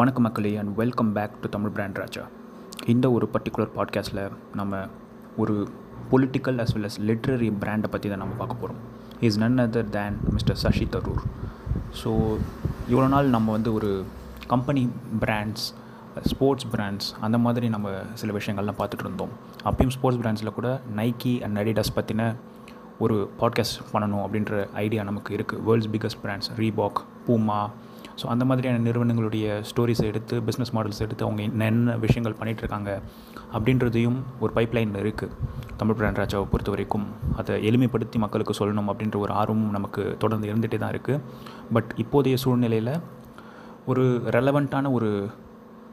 வணக்கம் மக்களே and welcome back to Tamil brand Raja. இந்த ஒரு பர்டிகுலர் பாட்காஸ்ட்டில் நம்ம ஒரு political as well as literary பிராண்டை பற்றி தான் நம்ம பார்க்க போகிறோம் is none other than mister Shashi Tharoor so இவ்வளோ நாள் நம்ம வந்து ஒரு கம்பெனி பிராண்ட்ஸ் ஸ்போர்ட்ஸ் பிராண்ட்ஸ் அந்த மாதிரி நம்ம சில விஷயங்கள்லாம் பார்த்துட்டு இருந்தோம். அப்பயும் ஸ்போர்ட்ஸ் பிராண்ட்ஸில் கூட நைக்கி அண்ட் அடிடாஸ் பற்றின ஒரு பாட்காஸ்ட் பண்ணணும் அப்படின்ற ஐடியா நமக்கு இருக்குது world's biggest brands Reebok Puma so அந்த மாதிரியான நிறுவனங்களுடைய ஸ்டோரிஸை எடுத்து பிஸ்னஸ் மாடல்ஸ் எடுத்து அவங்க என்னென்ன விஷயங்கள் பண்ணிகிட்ருக்காங்க அப்படின்றதையும் ஒரு பைப்லைனில் இருக்குது தமிழ் பிராண்ட் ராஜாவை பொறுத்த வரைக்கும் அதை எளிமைப்படுத்தி மக்களுக்கு சொல்லணும் அப்படின்ற ஒரு ஆர்வமும் நமக்கு தொடர்ந்து இருந்துகிட்டே தான் இருக்குது பட் இப்போதைய சூழ்நிலையில் ஒரு ரெலவெண்ட்டான ஒரு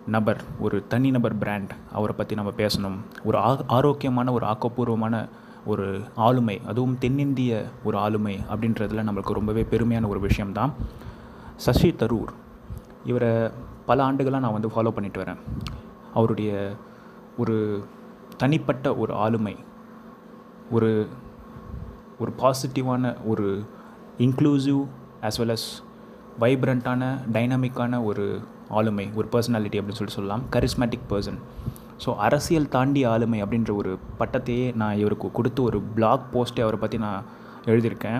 நபர் ஒரு தனிநபர் பிராண்ட் அவரை பற்றி நம்ம பேசணும். ஒரு ஆ ஆரோக்கியமான ஒரு ஆக்கப்பூர்வமான ஒரு ஆளுமை அதுவும் தென்னிந்திய ஒரு ஆளுமை அப்படின்றதுல நம்மளுக்கு ரொம்பவே பெருமையான ஒரு விஷயம்தான். சசி தரூர். இவரை பல ஆண்டுகளாக நான் வந்து ஃபாலோ பண்ணிட்டு வரேன். அவருடைய ஒரு தனிப்பட்ட ஒரு ஆளுமை ஒரு ஒரு பாசிட்டிவான ஒரு இன்க்ளூசிவ் ஆஸ் வெல் அஸ் வைப்ரண்ட்டான டைனாமிக்கான ஒரு ஆளுமை ஒரு பர்சனாலிட்டி அப்படின்னு சொல்லிட்டு சொல்லலாம். கரிஸ்மேட்டிக் பர்சன் ஸோ அரசியல் தாண்டி ஆளுமை அப்படின்ற ஒரு பட்டத்தையே நான் இவருக்கு கொடுத்து ஒரு பிளாக் போஸ்ட்டே அவரை பற்றி நான் எழுதியிருக்கேன்.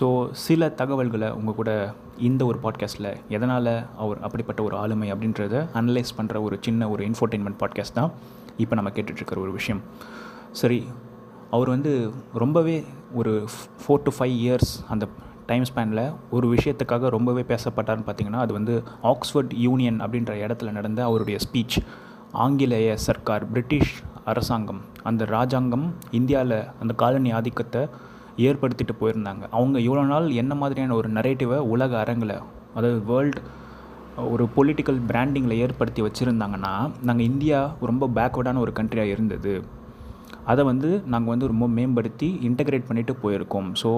ஸோ சில தகவல்களை உங்கள் கூட இந்த ஒரு பாட்காஸ்ட்டில் எதனால் அவர் அப்படிப்பட்ட ஒரு ஆளுமை அப்படின்றத அனலைஸ் பண்ணுற ஒரு சின்ன ஒரு இன்ஃபர்டெயின்மெண்ட் பாட்காஸ்ட் தான் இப்போ நம்ம கேட்டுட்ருக்கிற ஒரு விஷயம். சரி அவர் வந்து ரொம்பவே ஒரு ஃபோர் டு ஃபைவ் இயர்ஸ் அந்த டைம் ஸ்பேனில் ஒரு விஷயத்துக்காக ரொம்பவே பேசப்பட்டார்னு பார்த்தீங்கன்னா அது வந்து ஆக்ஸ்ஃபோர்ட் யூனியன் அப்படின்ற இடத்துல நடந்த அவருடைய ஸ்பீச் ஆங்கிலேய சர்க்கார் பிரிட்டிஷ் அரசாங்கம் அந்த ராஜாங்கம் இந்தியாவில் அந்த காலனி ஆதிக்கத்தை ஏற்படுத்திட்டு போயிருந்தாங்க. அவங்க இவ்வளோ நாள் என்ன மாதிரியான ஒரு நரேட்டிவை உலக அரங்கில் அதாவது வேர்ல்டு ஒரு பொலிட்டிக்கல் பிராண்டிங்கில் ஏற்படுத்தி வச்சுருந்தாங்கன்னா நாங்கள் இந்தியா ரொம்ப பேக்வர்டான ஒரு கண்ட்ரியாக இருந்தது. அதை வந்து நாங்கள் வந்து ரொம்ப மேம்படுத்தி இன்டகிரேட் பண்ணிவிட்டு போயிருக்கோம். ஸோ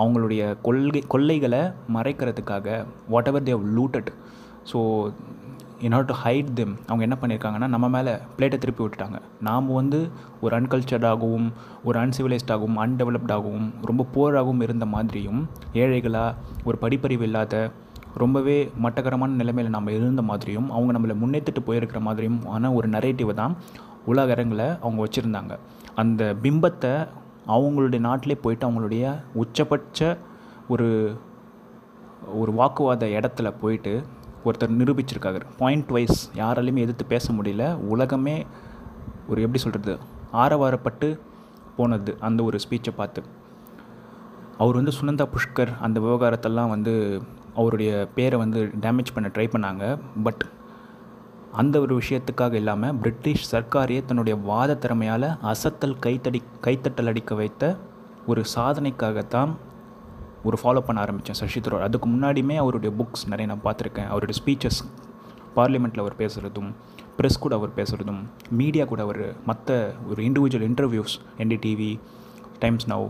அவங்களுடைய கொள்கை கொள்ளைகளை மறைக்கிறதுக்காக whatever they looted so in order to hide them அவங்க என்ன பண்ணியிருக்காங்கன்னா நம்ம மேலே பிளேட்டை திருப்பி விட்டுட்டாங்க. நாம் வந்து ஒரு அன்கல்ச்சர்டாகவும் ஒரு அன்சிவிலைஸ்டாகவும் அன்டெவலப்டாகவும் ரொம்ப போராகவும் இருந்த மாதிரியும் ஏழைகளாக ஒரு படிப்பறிவு இல்லாத ரொம்பவே மட்டகரமான நிலைமையில் நம்ம இருந்த மாதிரியும் அவங்க நம்மளை முன்னேற்றிட்டு போயிருக்கிற மாதிரியும் ஆன ஒரு நரேட்டிவை தான் உலக அரங்கில் அவங்க வச்சுருந்தாங்க. அந்த பிம்பத்தை அவங்களுடைய நாட்டிலே போயிட்டு அவங்களுடைய உச்சபட்ச ஒரு ஒரு வாக்குவாத இடத்துல போயிட்டு ஒருத்தர் நிரூபிச்சிருக்காரு. பாயிண்ட் வைஸ் யாராலையுமே எதிர்த்து பேச முடியல. உலகமே ஒரு எப்படி சொல்கிறது ஆரவாரப்பட்டு போனது அந்த ஒரு ஸ்பீச்சை பார்த்து. அவர் வந்து சுனந்தா புஷ்கர் அந்த விவகாரத்தெல்லாம் வந்து அவருடைய பேரை வந்து டேமேஜ் பண்ண ட்ரை பண்ணாங்க. பட் அந்த ஒரு விஷயத்துக்காக இல்லாமல் பிரிட்டிஷ் சர்க்காரையே தன்னுடைய வாத திறமையால் அசத்தல் கைத்தடி கைத்தட்டல் அடிக்க வைத்த ஒரு சாதனைக்காகத்தான் ஒரு ஃபாலோ பண்ண ஆரம்பித்தேன் சசி தரூர் அதுக்கு முன்னாடியுமே அவருடைய புக்ஸ் நிறைய நான் பார்த்துருக்கேன். அவருடைய ஸ்பீச்சஸ் பார்லிமெண்ட்டில் அவர் பேசுகிறதும் ப்ரெஸ் கூட அவர் பேசுகிறதும் மீடியா கூட அவர் மற்ற ஒரு individual interviews NDTV Times Now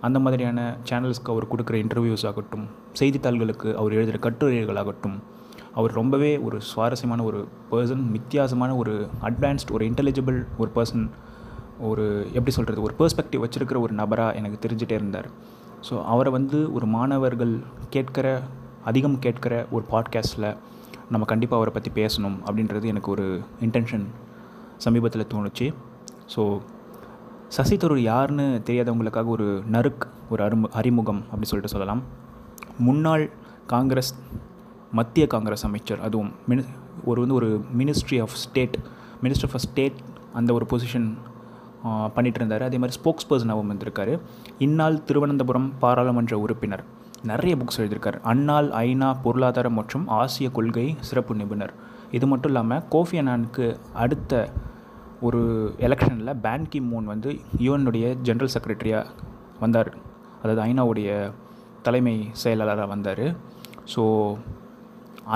அந்த மாதிரியான சேனல்ஸ்க்கு அவர் கொடுக்குற இன்டர்வியூஸ் ஆகட்டும் செய்தித்தாள்களுக்கு அவர் எழுதுகிற கட்டுரைகளாகட்டும் அவர் ரொம்பவே ஒரு சுவாரஸ்யமான ஒரு பர்சன் வித்தியாசமான ஒரு அட்வான்ஸ்ட் ஒரு இன்டெலிஜிபிள் ஒரு பர்சன் ஒரு எப்படி சொல்கிறது ஒரு பெர்ஸ்பெக்டிவ் வச்சுருக்கிற ஒரு நபராக எனக்கு தெரிஞ்சிட்டே இருந்தார். ஸோ அவரை வந்து ஒரு மாணவர்கள் கேட்கிற அதிகம் கேட்கிற ஒரு பாட்காஸ்ட்டில் நம்ம கண்டிப்பாக அவரை பற்றி பேசணும் அப்படின்றது எனக்கு ஒரு இன்டென்ஷன் சமீபத்தில் தோணுச்சு. ஸோ சசி தரூர் யாருன்னு தெரியாதவங்களுக்காக ஒரு நறுக் ஒரு அருமு அறிமுகம் அப்படி சொல்லிட்டு சொல்லலாம். முன்னாள் காங்கிரஸ் மத்திய காங்கிரஸ் அமைச்சர் அதுவும் மினி ஒரு வந்து ஒரு ministry of state minister of state அந்த ஒரு பொசிஷன் பண்ணிகிட்டு இருந்தார் அதே மாதிரி ஸ்போக்ஸ் பர்சனாகவும் வந்திருக்காரு இந்நாள் திருவனந்தபுரம் பாராளுமன்ற உறுப்பினர். நிறைய புக்ஸ் எழுதியிருக்கார். அந்நாள் ஐநா பொருளாதாரம் மற்றும் ஆசிய கொள்கை சிறப்பு நிபுணர். இது மட்டும் இல்லாமல் கோஃபி அனானுக்கு அடுத்த ஒரு எலெக்ஷனில் பேன் கி மூன் வந்து யூஎனுடைய ஜென்ரல் செக்ரட்டரியாக வந்தார். அதாவது ஐநாவுடைய தலைமை செயலாளராக வந்தார். ஸோ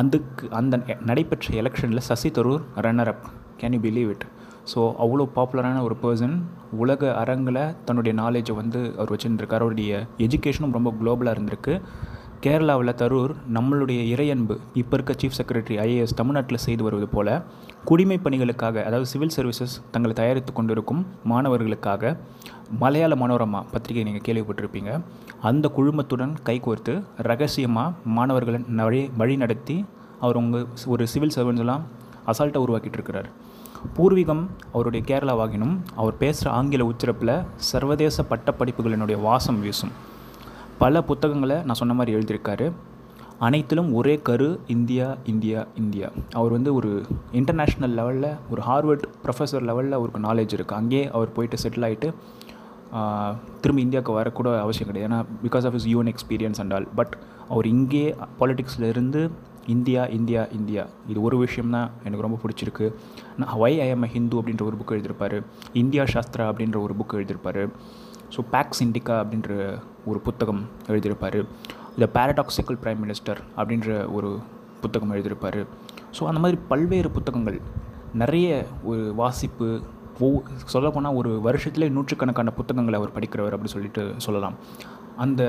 அதுக்கு அந்த நடைபெற்ற எலெக்ஷனில் Shashi Tharoor runner up can you believe it so அவ்வளோ பாப்புலரான ஒரு பர்சன் உலக அரங்கில் தன்னுடைய நாலேஜை வந்து அவர் வச்சுருந்துருக்கார். அவருடைய எஜுகேஷனும் ரொம்ப குளோபலாக இருந்திருக்கு. கேரளாவில் தரூர் நம்மளுடைய இறையன்பு இப்போ இருக்க சீஃப் செக்ரட்டரி ஐஏஎஸ் தமிழ்நாட்டில் செய்து வருவது போல் குடிமை பணிகளுக்காக அதாவது சிவில் சர்வீசஸ் தங்களை தயாரித்து கொண்டிருக்கும் மாணவர்களுக்காக மலையாள மனோரமா பத்திரிகை நீங்கள் கேள்விப்பட்டிருப்பீங்க. அந்த குழுமத்துடன் கைகோர்த்து ரகசியமாக மாணவர்களை வழி வழி நடத்தி அவர் உங்கள் ஒரு சிவில் சர்வன்ஸ்லாம் அசால்ட்டாக உருவாக்கிட்டு இருக்கிறார். பூர்வீகம் அவருடைய கேரளாவாகினும் அவர் பேசுகிற ஆங்கில உச்சிறப்பில் சர்வதேச பட்டப்படிப்புகளினுடைய வாசம் வீசும். பல புத்தகங்களை நான் சொன்ன மாதிரி எழுதியிருக்காரு. அனைத்திலும் ஒரே கரு இந்தியா இந்தியா இந்தியா. அவர் வந்து ஒரு இன்டர்நேஷ்னல் லெவலில் ஒரு ஹார்வர்ட் ப்ரொஃபஸர் லெவலில் அவருக்கு நாலேஜ் இருக்குது அங்கேயே அவர் போயிட்டு செட்டில் ஆகிட்டு திரும்பி இந்தியாவுக்கு வரக்கூட அவசியம் கிடையாது. ஏன்னா because of his own experience and all but அவர் இங்கே பாலிட்டிக்ஸ்லேருந்து இருந்து இந்தியா இந்தியா இந்தியா. இது ஒரு விஷயம் தான் எனக்கு ரொம்ப பிடிச்சிருக்கு. நான் வை ஐ எம் ஹிந்து அப்படின்ற ஒரு புக் எழுதியிருப்பார். இந்தியா சாஸ்திரா அப்படின்ற ஒரு புக் எழுதியிருப்பார். ஸோ பேக்ஸ் இண்டிகா அப்படின்ற ஒரு புத்தகம் எழுதியிருப்பார். த பேரடாக்சிக்கல் பிரைம் மினிஸ்டர் அப்படின்ற ஒரு புத்தகம் எழுதியிருப்பார். ஸோ அந்த மாதிரி பல்வேறு புத்தகங்கள் நிறைய ஒரு வாசிப்பு ஒவ் சொல்லப்போனால் ஒரு வருஷத்துலேயே நூற்றுக்கணக்கான புத்தகங்களை அவர் படிக்கிறவர் அப்படின்னு சொல்லிட்டு சொல்லலாம். அந்த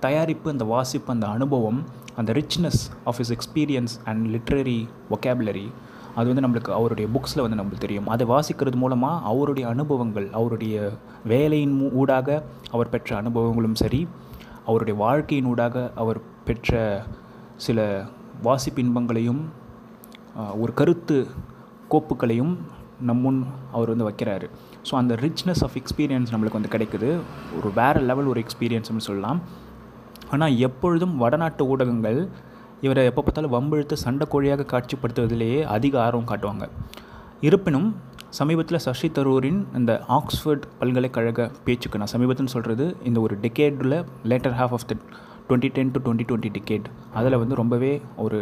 தயாரிப்பு அந்த வாசிப்பு அந்த அனுபவம் அந்த richness of his experience and literary vocabulary அது வந்து நம்மளுக்கு அவருடைய புக்ஸில் வந்து நம்மளுக்கு தெரியும். அதை வாசிக்கிறது மூலமாக அவருடைய அனுபவங்கள் அவருடைய வேலையின் ஊடாக அவர் பெற்ற அனுபவங்களும் சரி அவருடைய வாழ்க்கையின் ஊடாக அவர் பெற்ற சில வாசிப்பின்பங்களையும் ஒரு கருத்து கோப்புகளையும் நம் முன் அவர் வந்து வைக்கிறாரு. ஸோ அந்த ரிச்னஸ் ஆஃப் எக்ஸ்பீரியன்ஸ் நம்மளுக்கு வந்து கிடைக்குது. ஒரு வேறு லெவல் ஒரு எக்ஸ்பீரியன்ஸ்னு சொல்லலாம். ஆனால் எப்பொழுதும் வடநாட்டு ஊடகங்கள் இவரை எப்போ பார்த்தாலும் வம்பிழுத்து சண்டைக்கோழியாக காட்சிப்படுத்துவதிலேயே அதிக ஆர்வம் காட்டுவாங்க. இருப்பினும் சமீபத்தில் சசி தரூரின் இந்த ஆக்ஸ்ஃபோர்ட் பல்கலைக்கழக பேச்சுக்கு நான் சமீபத்துன்னு சொல்கிறது இந்த ஒரு டெக்கேடில் later half of the twenty ten to twenty twenty decade அதில் வந்து ரொம்பவே ஒரு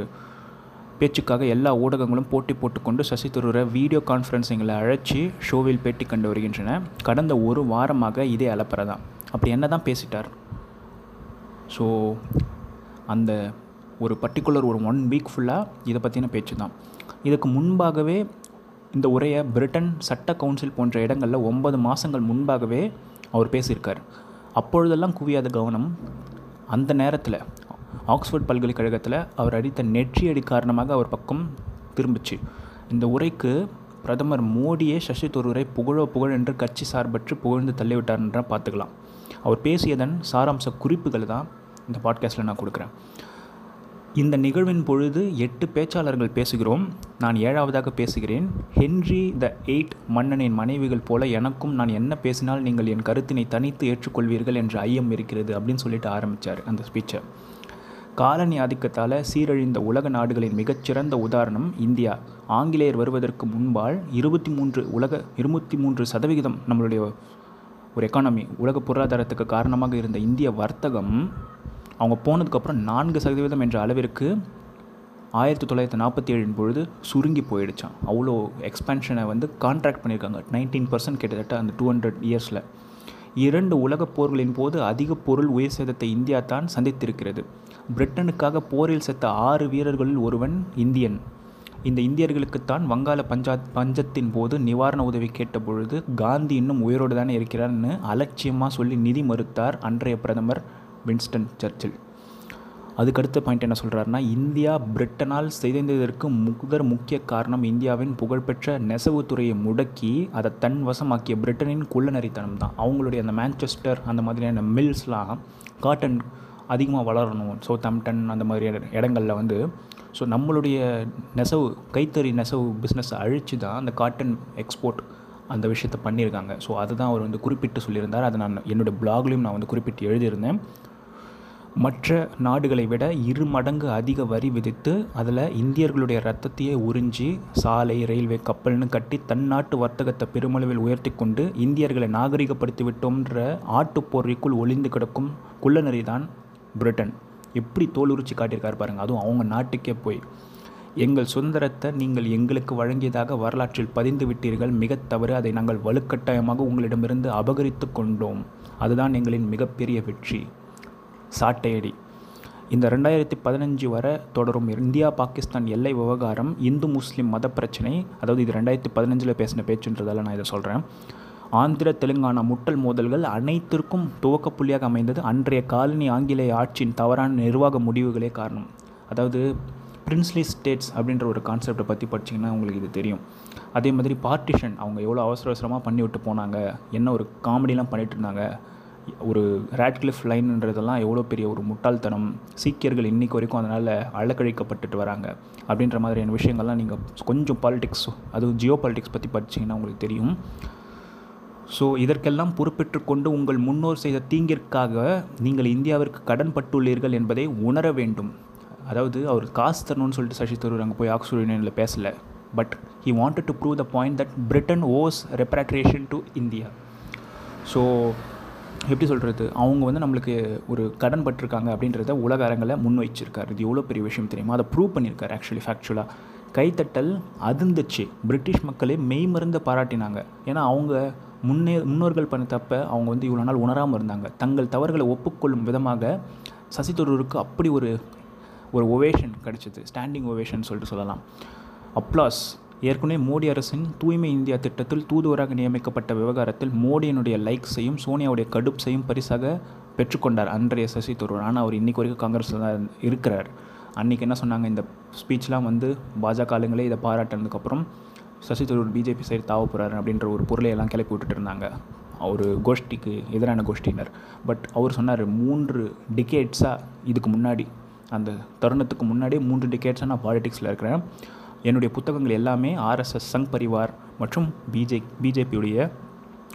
பேச்சுக்காக எல்லா ஊடகங்களும் போட்டி போட்டுக்கொண்டு சசி தரூரை வீடியோ கான்ஃபரன்சிங்கில் அழைச்சி ஷோவில் பேட்டி கண்டு வருகின்றன. கடந்த ஒரு வாரமாக இதே அலப்பறை தான். அப்படி என்ன தான் பேசிட்டார்? ஸோ அந்த ஒரு பர்டிகுலர் ஒரு ஒன் வீக் ஃபுல்லாக இதை பற்றின பேச்சு தான். இதுக்கு முன்பாகவே இந்த உரையை பிரிட்டன் சட்ட கவுன்சில் போன்ற இடங்களில் ஒன்பது மாதங்கள் முன்பாகவே அவர் பேசியிருக்கார். அப்பொழுதெல்லாம் குவியாத கவனம் அந்த நேரத்தில் ஆக்ஸ்ஃபோர்ட் பல்கலைக்கழகத்தில் அவர் அடித்த நெற்றியடி காரணமாக அவர் பக்கம் திரும்பிச்சு. இந்த உரைக்கு பிரதமர் மோடியே சசி தரூரை புகழோ புகழ் என்று கட்சி சார்பற்று புகழ்ந்து தள்ளிவிட்டார்ன்ற பார்த்துக்கலாம். அவர் பேசியதன் சாராம்ச குறிப்புகள் தான் இந்த பாட்காஸ்ட்டில் நான் கொடுக்குறேன். இந்த நிகழ்வின் பொழுது எட்டு பேச்சாளர்கள் பேசுகிறோம். நான் ஏழாவதாக பேசுகிறேன். ஹென்றி த எயிட் மன்னனின் மனைவிகள் போல எனக்கும் நான் என்ன பேசினால் நீங்கள் என் கருத்தினை தனித்து ஏற்றுக்கொள்வீர்கள் என்ற ஐயம் இருக்கிறது அப்படின்னு சொல்லிட்டு ஆரம்பித்தார் அந்த ஸ்பீச்சை காலனி ஆதிக்கத்தால் சீரழிந்த உலக நாடுகளின் மிகச்சிறந்த உதாரணம் இந்தியா. ஆங்கிலேயர் வருவதற்கு முன்பால் இருபத்தி மூன்று உலக இருபத்தி மூன்று சதவிகிதம் நம்மளுடைய ஒரு எக்கானமி உலக பொருளாதாரத்துக்கு காரணமாக இருந்த இந்திய வர்த்தகம் அவங்க போனதுக்கப்புறம் நான்கு சதவீதம் என்ற அளவிற்கு ஆயிரத்தி தொள்ளாயிரத்தி நாற்பத்தி ஏழின் பொழுது சுருங்கி போயிடுச்சான் அவ்வளோ எக்ஸ்பென்ஷனை வந்து கான்ட்ராக்ட் பண்ணியிருக்காங்க. நைன்டீன் பர்சன்ட் கிட்டத்தட்ட அந்த டூ ஹண்ட்ரட் இயர்ஸில் இரண்டு உலகப் போர்களின் போது அதிக பொருள் உயிர் சேதத்தை இந்தியா தான் சந்தித்திருக்கிறது. பிரிட்டனுக்காக போரில் செத்த ஆறு வீரர்களில் ஒருவன் இந்தியன். இந்த இந்தியர்களுக்குத்தான் வங்காள பஞ்சா பஞ்சத்தின் போது நிவாரண உதவி கேட்டபொழுது காந்தி இன்னும் உயிரோடு தானே இருக்கிறார்னு அலட்சியமாக சொல்லி நிதி மறுத்தார் அன்றைய பிரதமர் வின்ஸ்டன் சர்ச்சில். அதுக்கடுத்த பாயிண்ட் என்ன சொல்கிறாருன்னா இந்தியா பிரிட்டனால் சிதைந்ததற்கு முதற் முக்கிய காரணம் இந்தியாவின் புகழ்பெற்ற நெசவுத்துறையை முடக்கி அதை தன் வசமாக்கிய பிரிட்டனின் குள்ளநரித்தனம் தான் அவங்களுடைய அந்த மேன்செஸ்டர் அந்த மாதிரியான மில்ஸ்லாம் காட்டன் அதிகமாக வளரணும் சவுத்தாம்டன் அந்த மாதிரியான இடங்களில் வந்து ஸோ நம்மளுடைய நெசவு கைத்தறி நெசவு பிஸ்னஸை அழித்து தான் அந்த காட்டன் எக்ஸ்போர்ட் அந்த விஷயத்தை பண்ணியிருக்காங்க. ஸோ அதுதான் அவர் வந்து குறிப்பிட்டு சொல்லியிருந்தார். அதை நான் என்னோடய பிளாக்லேயும் நான் வந்து குறிப்பிட்டு எழுதியிருந்தேன். மற்ற நாடுகளை விட இரு மடங்கு அதிக வரி விதித்து அதில் இந்தியர்களுடைய ரத்தத்தையே உறிஞ்சி சாலை ரயில்வே கப்பல்னு கட்டி தன் நாட்டு வர்த்தகத்தை பெருமளவில் உயர்த்தி கொண்டு இந்தியர்களை நாகரிகப்படுத்தி விட்டோம்ன்ற ஆட்டுப்போரிக்குள் ஒளிந்து கிடக்கும் குள்ளநரி தான் பிரிட்டன். எப்படி தோலுரிச்சு காட்டியிருக்காரு பாருங்கள் அதுவும் அவங்க நாட்டுக்கே போய். எங்கள் சுதந்திரத்தை நீங்கள் எங்களுக்கு வழங்கியதாக வரலாற்றில் பதிந்து விட்டீர்கள். மிகத் தவறு. அதை நாங்கள் வலுக்கட்டாயமாக உங்களிடமிருந்து அபகரித்து கொண்டோம். அதுதான் எங்களின் மிகப்பெரிய வெற்றி. சாட்டையடி. இந்த ரெண்டாயிரத்தி பதினஞ்சு வரை தொடரும் இந்தியா பாகிஸ்தான் எல்லை விவகாரம் இந்து முஸ்லீம் மத பிரச்சனை அதாவது இது ரெண்டாயிரத்தி பதினஞ்சில் பேசின பேச்சுன்றதால நான் இதை சொல்கிறேன் ஆந்திர தெலுங்கானா முட்டல் மோதல்கள் அனைத்திற்கும் துவக்க புள்ளியாக அமைந்தது. அன்றைய காலனி ஆங்கிலேய ஆட்சியின் தவறான நிர்வாக முடிவுகளே காரணம். அதாவது பிரின்ஸ்லி ஸ்டேட்ஸ் அப்படின்ற ஒரு கான்செப்டை பற்றி படிச்சிங்கன்னா உங்களுக்கு இது தெரியும். அதே மாதிரி பார்ட்டிஷன் அவங்க எவ்வளோ அவசர அவசரமாக பண்ணி விட்டு போனாங்க என்ன ஒரு காமெடிலாம் பண்ணிகிட்டு இருந்தாங்க ஒரு ரேட்கிளிஃப் லைன்ன்றதெல்லாம் எவ்வளோ பெரிய ஒரு முட்டாள்தனம் சீக்கியர்கள் இன்றைக்கு வரைக்கும் அதனால் அழக்கழிக்கப்பட்டுட்டு வராங்க. அப்படின்ற மாதிரியான விஷயங்கள்லாம் நீங்கள் கொஞ்சம் பாலிடிக்ஸ் அதுவும் ஜியோ பாலிடிக்ஸ் பற்றி படிச்சிங்கன்னா உங்களுக்கு தெரியும். ஸோ இதற்கெல்லாம் பொறுப்பேற்று கொண்டு உங்கள் முன்னோர் செய்த தீங்கிற்காக நீங்கள் இந்தியாவிற்கு கடன் பட்டுள்ளீர்கள் என்பதை உணர வேண்டும். அதாவது அவர் காசு தரணும்னு சொல்லிட்டு சசி தரூர் அங்கே போய் ஆக்ஸ்போர்ட் யூனியனில் பேசலை. But he wanted to prove the point that Britain owes repatriation to India so எப்படி சொல்கிறது அவங்க வந்து நம்மளுக்கு ஒரு கடன் பட்டிருக்காங்க அப்படின்றத உலக அரங்களை முன் வச்சிருக்காரு இது எவ்வளோ பெரிய விஷயம் தெரியுமா? அதை ப்ரூவ் பண்ணியிருக்காரு ஆக்சுவலி ஃபேக்சுவலாக கைத்தட்டல் அதிர்ந்துச்சு. பிரிட்டிஷ் மக்களே மெய்மருந்து பாராட்டினாங்க. ஏன்னா அவங்க முன்னே முன்னோர்கள் பண்ண தப்ப அவங்க வந்து இவ்வளோ நாள் உணராமல் இருந்தாங்க. தங்கள் தவறுகளை ஒப்புக்கொள்ளும் விதமாக சசி தரூருக்கு அப்படி ஒரு ஒரு ஒவேஷன் கிடச்சிது. ஸ்டாண்டிங் ஒவேஷன் சொல்லிட்டு சொல்லலாம். அப்ளாஸ் ஏற்கனவே மோடி அரசின் தூய்மை இந்தியா திட்டத்தில் தூதுவராக நியமிக்கப்பட்ட விவகாரத்தில் மோடியினுடைய லைக்ஸையும் சோனியாவுடைய கடுப்ஸையும் பரிசாக பெற்றுக்கொண்டார் அன்றைய சசி தரூர் ஆனால் அவர் இன்றைக்கு வரைக்கும் காங்கிரஸில் தான் இருக்கிறார். அன்றைக்கி என்ன சொன்னாங்க? இந்த ஸ்பீச்லாம் வந்து பாஜக ஆளுங்களே இதை பாராட்டினதுக்கப்புறம் சசி தரூர் பிஜேபி சைடு தாவ போகிறாரு அப்படின்ற ஒரு பொருளை எல்லாம் கிளப்பி விட்டுட்டு இருந்தாங்க. அவர் கோஷ்டிக்கு எதிரான கோஷ்டியினர். பட் அவர் சொன்னார் மூன்று டிகேட்ஸாக இதுக்கு முன்னாடி அந்த தருணத்துக்கு முன்னாடியே மூன்று டிகேட்ஸாக நான் பாலிடிக்ஸில் இருக்கிறேன். என்னுடைய புத்தகங்கள் எல்லாமே ஆர்எஸ்எஸ் சங் பரிவார் மற்றும் பிஜே பிஜேபியுடைய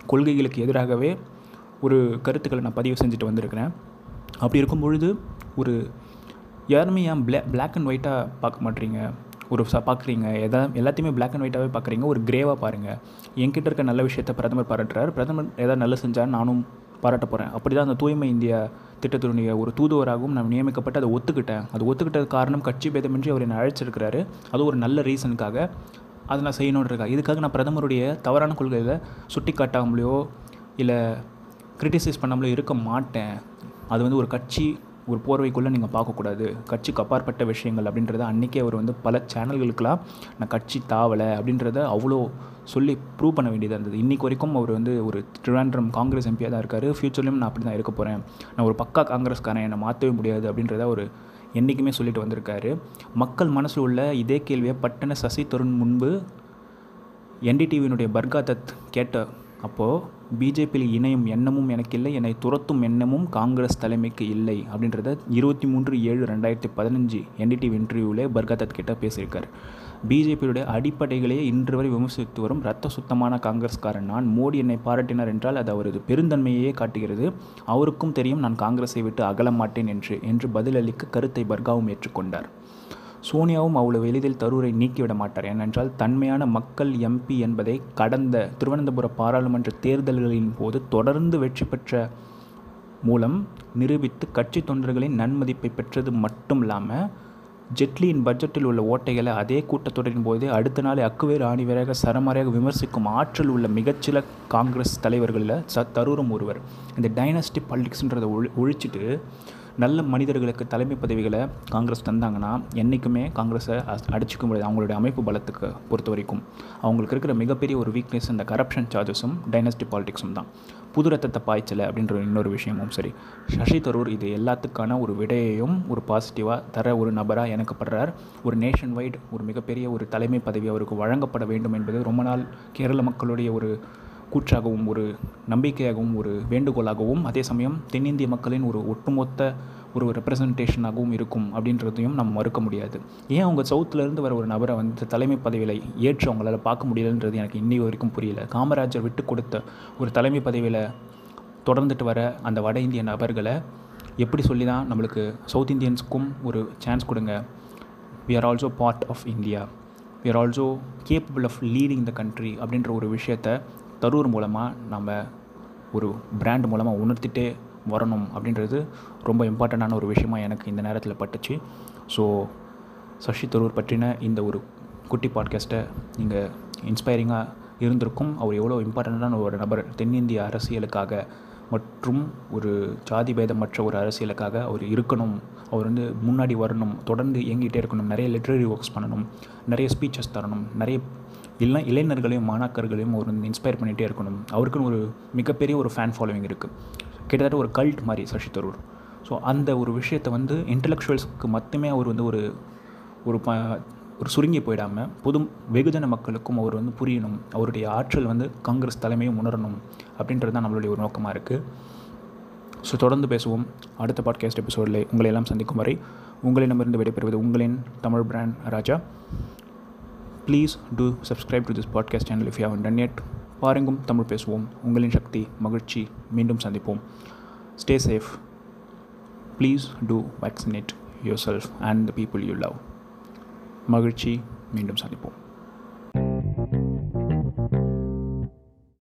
கொள்கைகளுக்கு எதிராகவே ஒரு கருத்துக்களை நான் பதிவு செஞ்சுட்டு வந்திருக்கிறேன். அப்படி இருக்கும் பொழுது ஒரு யாருமே ஏன் பிளா பிளாக் அண்ட் ஒயிட்டாக பார்க்க மாட்டீங்க? ஒரு ச பார்க்குறீங்க எதா எல்லாத்தையுமே பிளாக் அண்ட் ஒயிட்டாகவே பார்க்குறீங்க ஒரு கிரேவாக பாருங்கள் என்கிட்ட இருக்க நல்ல விஷயத்தை பிரதமர் பாராட்டுறாரு. பிரதமர் எதாவது நல்ல செஞ்சால் நானும் பாராட்ட போகிறேன் அப்படி தான் அந்த தூய்மை இந்தியா திட்டத்தினுடைய ஒரு தூதுவராகவும் நான் நியமிக்கப்பட்டு அதை ஒத்துக்கிட்டேன். அது ஒத்துக்கிட்டது காரணம் கட்சி பேதமின்றி அவர் என்னை அழைச்சிருக்கிறாரு. அது ஒரு நல்ல ரீசனுக்காக அதை நான் செய்யணுன்றக்கா இதுக்காக நான் பிரதமருடைய தவறான கொள்கையில் சுட்டி காட்டாமலையோ இல்லை கிரிட்டிசைஸ் பண்ணாமலோ இருக்க மாட்டேன். அது வந்து ஒரு கட்சி ஒரு போர்வைக்குள்ளே நீங்கள் பார்க்கக்கூடாது. கட்சிக்கு அப்பாற்பட்ட விஷயங்கள் அப்படின்றத அன்றைக்கே அவர் வந்து பல சேனல்களுக்கெல்லாம் நான் கட்சி தாவலை அப்படின்றத அவ்வளோ சொல்லி ப்ரூவ் பண்ண வேண்டியதாக இருந்தது. இன்றைக்கு வரைக்கும் அவர் வந்து ஒரு திருவாண்டம் காங்கிரஸ் எம்பியாக தான் இருக்கார். ஃப்யூச்சர்லேயும் நான் அப்படி தான் இருக்க போகிறேன் நான் ஒரு பக்கா காங்கிரஸ்காரன். என்னை மாற்றவே முடியாது அப்படின்றத அவர் என்றைக்குமே சொல்லிட்டு வந்திருக்காரு. மக்கள் மனசில் உள்ள இதே கேள்வியை பட்டன சசி தருண் முன்பு என்டிடிவியினுடைய பர்கா தத் கேட்ட அப்போது பிஜேபியில் இணையும் எண்ணமும் எனக்கு இல்லை என்னை துரத்தும் எண்ணமும் காங்கிரஸ் தலைமைக்கு இல்லை அப்படின்றத இருபத்தி மூன்று ஏழு ரெண்டாயிரத்தி பதினஞ்சு என்டிடிவி இன்டர்வியூவில் பர்காதத் கிட்ட பேசியிருக்கார். பிஜேபியுடைய அடிப்படைகளையே இன்று வரை விமர்சித்து வரும் ரத்த சுத்தமான காங்கிரஸ்காரன் நான். மோடி என்னை பாராட்டினார் என்றால் அது அவரது பெருந்தன்மையையே காட்டுகிறது. அவருக்கும் தெரியும் நான் காங்கிரஸை விட்டு அகல மாட்டேன் என்று என்று பதிலளிக்க கருத்தை பர்காவும் ஏற்றுக்கொண்டார். சோனியாவும் அவ்வளவு எளிதில் தரூரை நீக்கிவிட மாட்டார். ஏனென்றால் தன்மையான மக்கள் எம்பி என்பதை கடந்த திருவனந்தபுர பாராளுமன்ற தேர்தல்களின் போது தொடர்ந்து வெற்றி பெற்ற மூலம் நிரூபித்து கட்சி தொண்டர்களின் நன்மதிப்பை பெற்றது மட்டும் இல்லாமல் ஜெட்லியின் பட்ஜெட்டில் உள்ள ஓட்டைகளை அதே கூட்டத்தொடரின் போதே அடுத்த நாளே அக்குவேறு ஆணிவேராக சரமாரியாக விமர்சிக்கும் ஆற்றல் உள்ள மிகச்சில காங்கிரஸ் தலைவர்களில் ச தரூரும் ஒருவர். இந்த டைனஸ்டி பாலிடிக்ஸ்ன்றதை ஒழி ஒழிச்சிட்டு நல்ல மனிதர்களுக்கு தலைமை பதவிகளை காங்கிரஸ் தந்தாங்கன்னா என்றைக்குமே காங்கிரஸை அடிச்சிக்க முடியாது. அவங்களுடைய அமைப்பு பலத்துக்கு பொறுத்த வரைக்கும். அவங்களுக்கு இருக்கிற மிகப்பெரிய ஒரு வீக்னஸ் இந்த கரப்ஷன் சார்ஜஸும் டைனஸ்டி பாலிடிக்ஸும் தான். புது ரத்தத்தை பாய்ச்சலை அப்படின்ற இன்னொரு விஷயமும் சரி. சசி தரூர் இது எல்லாத்துக்கான ஒரு விடையையும் ஒரு பாசிட்டிவாக தர ஒரு நபராக எனக்கு படுறார் ஒரு நேஷன் வைட் ஒரு மிகப்பெரிய ஒரு தலைமை பதவி அவருக்கு வழங்கப்பட வேண்டும் என்பது ரொம்ப நாள் கேரள மக்களுடைய ஒரு கூற்றாகவும் ஒரு நம்பிக்கையாகவும் ஒரு வேண்டுகோளாகவும் அதே சமயம் தென்னிந்திய மக்களின் ஒரு ஒட்டுமொத்த ஒரு ரெப்ரசன்டேஷனாகவும் இருக்கும் அப்படின்றதையும் நம்ம மறுக்க முடியாது. ஏன் அவங்க சவுத்துலேருந்து வர ஒரு நபரை வந்து தலைமை பதவியில் ஏற்று அவங்களால் பார்க்க முடியலன்றது எனக்கு இன்னி வரைக்கும் புரியல. காமராஜர் விட்டு கொடுத்த ஒரு தலைமை பதவியில் தொடர்ந்துட்டு வர அந்த வட இந்திய நபர்களை எப்படி சொல்லி தான் நம்மளுக்கு சவுத் இந்தியன்ஸுக்கும் ஒரு சான்ஸ் கொடுங்க. We are also part of India we are also capable of leading the country அப்படின்ற ஒரு விஷயத்தை தரூர் மூலமாக நம்ம ஒரு பிராண்ட் மூலமாக உணர்த்திட்டே வரணும் அப்படின்றது ரொம்ப இம்பார்ட்டண்ட்டான ஒரு விஷயமா எனக்கு இந்த நேரத்தில் பட்டுச்சு. ஸோ சஷி தரூர் பற்றின இந்த ஒரு குட்டி பாட்காஸ்ட்டை நீங்கள் இன்ஸ்பைரிங்காக இருந்திருக்கும். அவர் எவ்வளோ இம்பார்ட்டண்ட்டான ஒரு நபர் தென்னிந்திய அரசியலுக்காக மற்றும் ஒரு ஜாதி பேதமற்ற ஒரு அரசியலுக்காக அவர் இருக்கணும். அவர் வந்து முன்னாடி வரணும் தொடர்ந்து இயங்கிட்டே இருக்கணும். நிறைய லிட்ரரி ஒர்க்ஸ் பண்ணணும். நிறைய ஸ்பீச்சஸ் தரணும். நிறைய இல்லை இளைஞர்களையும் மாணாக்கர்களையும் அவர் வந்து இன்ஸ்பயர் பண்ணிகிட்டே இருக்கணும். அவருக்குன்னு ஒரு மிகப்பெரிய ஒரு ஃபேன் ஃபாலோவிங் இருக்குது கிட்டத்தட்ட ஒரு கல்ட் மாதிரி சசி தரூர். ஸோ அந்த ஒரு விஷயத்தை வந்து இன்டலெக்சுவல்ஸ்க்கு மட்டுமே அவர் வந்து ஒரு ஒரு ப ஒரு சுருங்கி போயிடாமல் பொது வெகுஜன மக்களுக்கும் அவர் வந்து புரியணும். அவருடைய ஆற்றல் வந்து காங்கிரஸ் தலைமையும் உணரணும் அப்படின்றது தான் நம்மளுடைய ஒரு நோக்கமாக இருக்குது ஸோ தொடர்ந்து பேசுவோம். அடுத்த பாட்காஸ்ட் எபிசோடில் உங்களை எல்லாம் சந்திக்கும் வரை உங்களிடமிருந்து விடைபெறுவது உங்களின் Tamil brand Raja. please do subscribe to this podcast channel if you haven't done yet பாருங்கும் Tamil பேசுவோம் உங்களின் சக்தி மகிழ்ச்சி மீண்டும் சந்திப்போம் stay safe please do vaccinate yourself and the people you love மகிழ்ச்சி மீண்டும் சந்திப்போம்